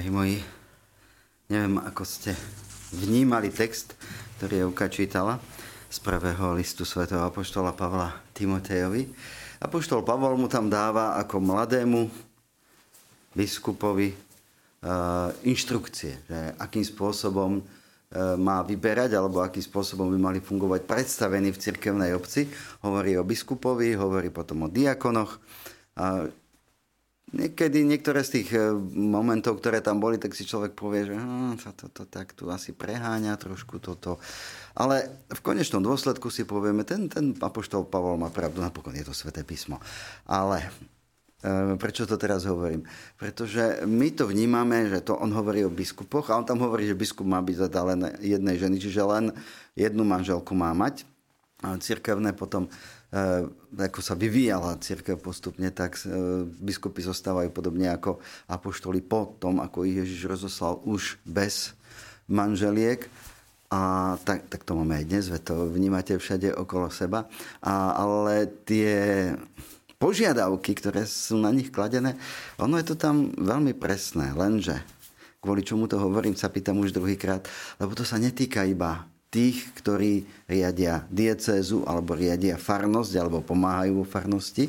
drahí moji, neviem, ako ste vnímali text, ktorý Euka čítala z prvého listu svätého Apoštola Pavla Timotejovi. Apoštol Pavol mu tam dáva ako mladému biskupovi uh, inštrukcie, že akým spôsobom uh, má vyberať alebo akým spôsobom by mali fungovať predstavení v cirkevnej obci. Hovorí o biskupovi, hovorí potom o diakonoch. A Niekedy niektoré z tých e, momentov, ktoré tam boli, tak si človek povie, že hm, to, to, to tak tu asi preháňa trošku toto. Ale v konečnom dôsledku si povieme, ten, ten apoštol Pavol má pravdu, napokon je to sveté písmo. Ale e, prečo to teraz hovorím? Pretože my to vnímame, že to on hovorí o biskupoch a on tam hovorí, že biskup má byť teda len jednej ženy, čiže len jednu manželku má mať. A církevné potom Eh, ako sa vyvíjala církev postupne, tak eh, biskupy zostávajú podobne ako apoštoli po tom, ako ich Ježiš rozoslal už bez manželiek. A tak, tak to máme aj dnes, to vnímate všade okolo seba. A, ale tie požiadavky, ktoré sú na nich kladené, ono je to tam veľmi presné, lenže kvôli čomu to hovorím, sa pýtam už druhýkrát, lebo to sa netýka iba tých, ktorí riadia diecézu alebo riadia farnosť alebo pomáhajú vo farnosti.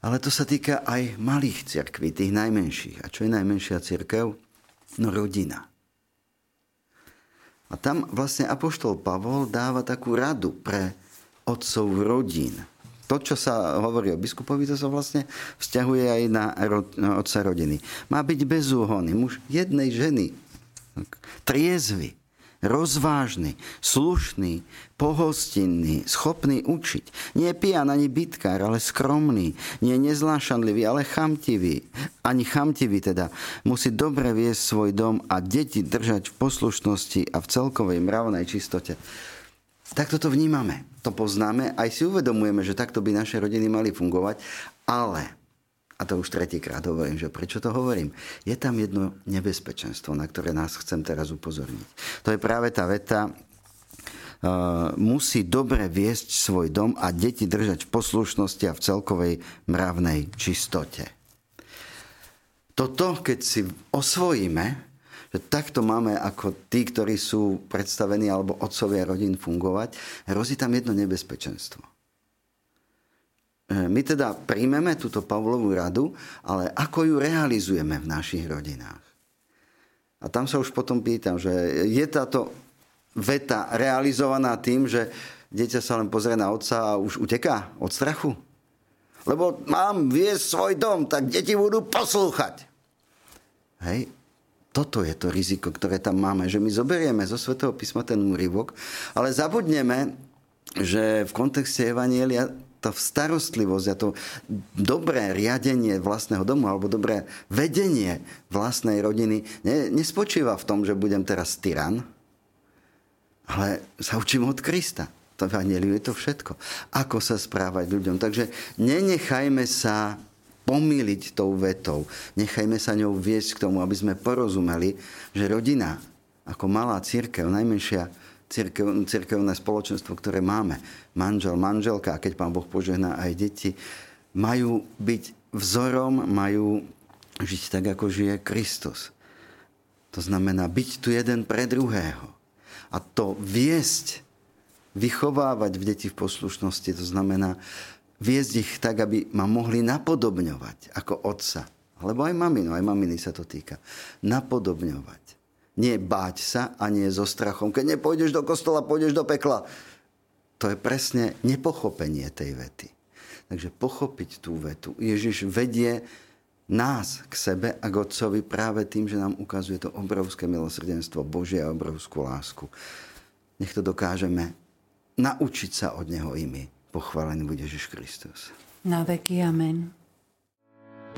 Ale to sa týka aj malých cirkví, tých najmenších. A čo je najmenšia cirkev? No rodina. A tam vlastne Apoštol Pavol dáva takú radu pre otcov rodín. To, čo sa hovorí o biskupovi, to sa vlastne vzťahuje aj na, otca rodiny. Má byť bezúhonný, muž jednej ženy, triezvy, rozvážny, slušný, pohostinný, schopný učiť. Nie pijan ani bitkár, ale skromný. Nie nezlášanlivý, ale chamtivý. Ani chamtivý teda. Musí dobre viesť svoj dom a deti držať v poslušnosti a v celkovej mravnej čistote. Takto to vnímame, to poznáme, aj si uvedomujeme, že takto by naše rodiny mali fungovať, ale a to už tretíkrát hovorím, že prečo to hovorím? Je tam jedno nebezpečenstvo, na ktoré nás chcem teraz upozorniť. To je práve tá veta, Uh, musí dobre viesť svoj dom a deti držať v poslušnosti a v celkovej mravnej čistote. Toto, keď si osvojíme, že takto máme ako tí, ktorí sú predstavení alebo otcovia rodín fungovať, hrozí tam jedno nebezpečenstvo my teda príjmeme túto Pavlovú radu, ale ako ju realizujeme v našich rodinách? A tam sa už potom pýtam, že je táto veta realizovaná tým, že dieťa sa len pozrie na otca a už uteká od strachu? Lebo mám viesť svoj dom, tak deti budú poslúchať. Hej, toto je to riziko, ktoré tam máme, že my zoberieme zo Svetého písma ten úryvok, ale zabudneme, že v kontexte Evanielia tá starostlivosť a to dobré riadenie vlastného domu alebo dobré vedenie vlastnej rodiny ne, nespočíva v tom, že budem teraz tyran, ale sa učím od Krista. To Evangeliu je to všetko. Ako sa správať ľuďom. Takže nenechajme sa pomýliť tou vetou. Nechajme sa ňou viesť k tomu, aby sme porozumeli, že rodina ako malá církev, najmenšia církev, církevné spoločenstvo, ktoré máme, manžel, manželka, a keď pán Boh požehná aj deti, majú byť vzorom, majú žiť tak, ako žije Kristus. To znamená byť tu jeden pre druhého. A to viesť, vychovávať v deti v poslušnosti, to znamená viesť ich tak, aby ma mohli napodobňovať ako otca. Alebo aj maminu, aj maminy sa to týka. Napodobňovať. Nie báť sa a nie so strachom. Keď nepôjdeš do kostola, pôjdeš do pekla. To je presne nepochopenie tej vety. Takže pochopiť tú vetu. Ježiš vedie nás k sebe a k Otcovi práve tým, že nám ukazuje to obrovské milosrdenstvo Božie a obrovskú lásku. Nech to dokážeme naučiť sa od Neho i my. Pochválený bude Ježiš Kristus. Na veky amen.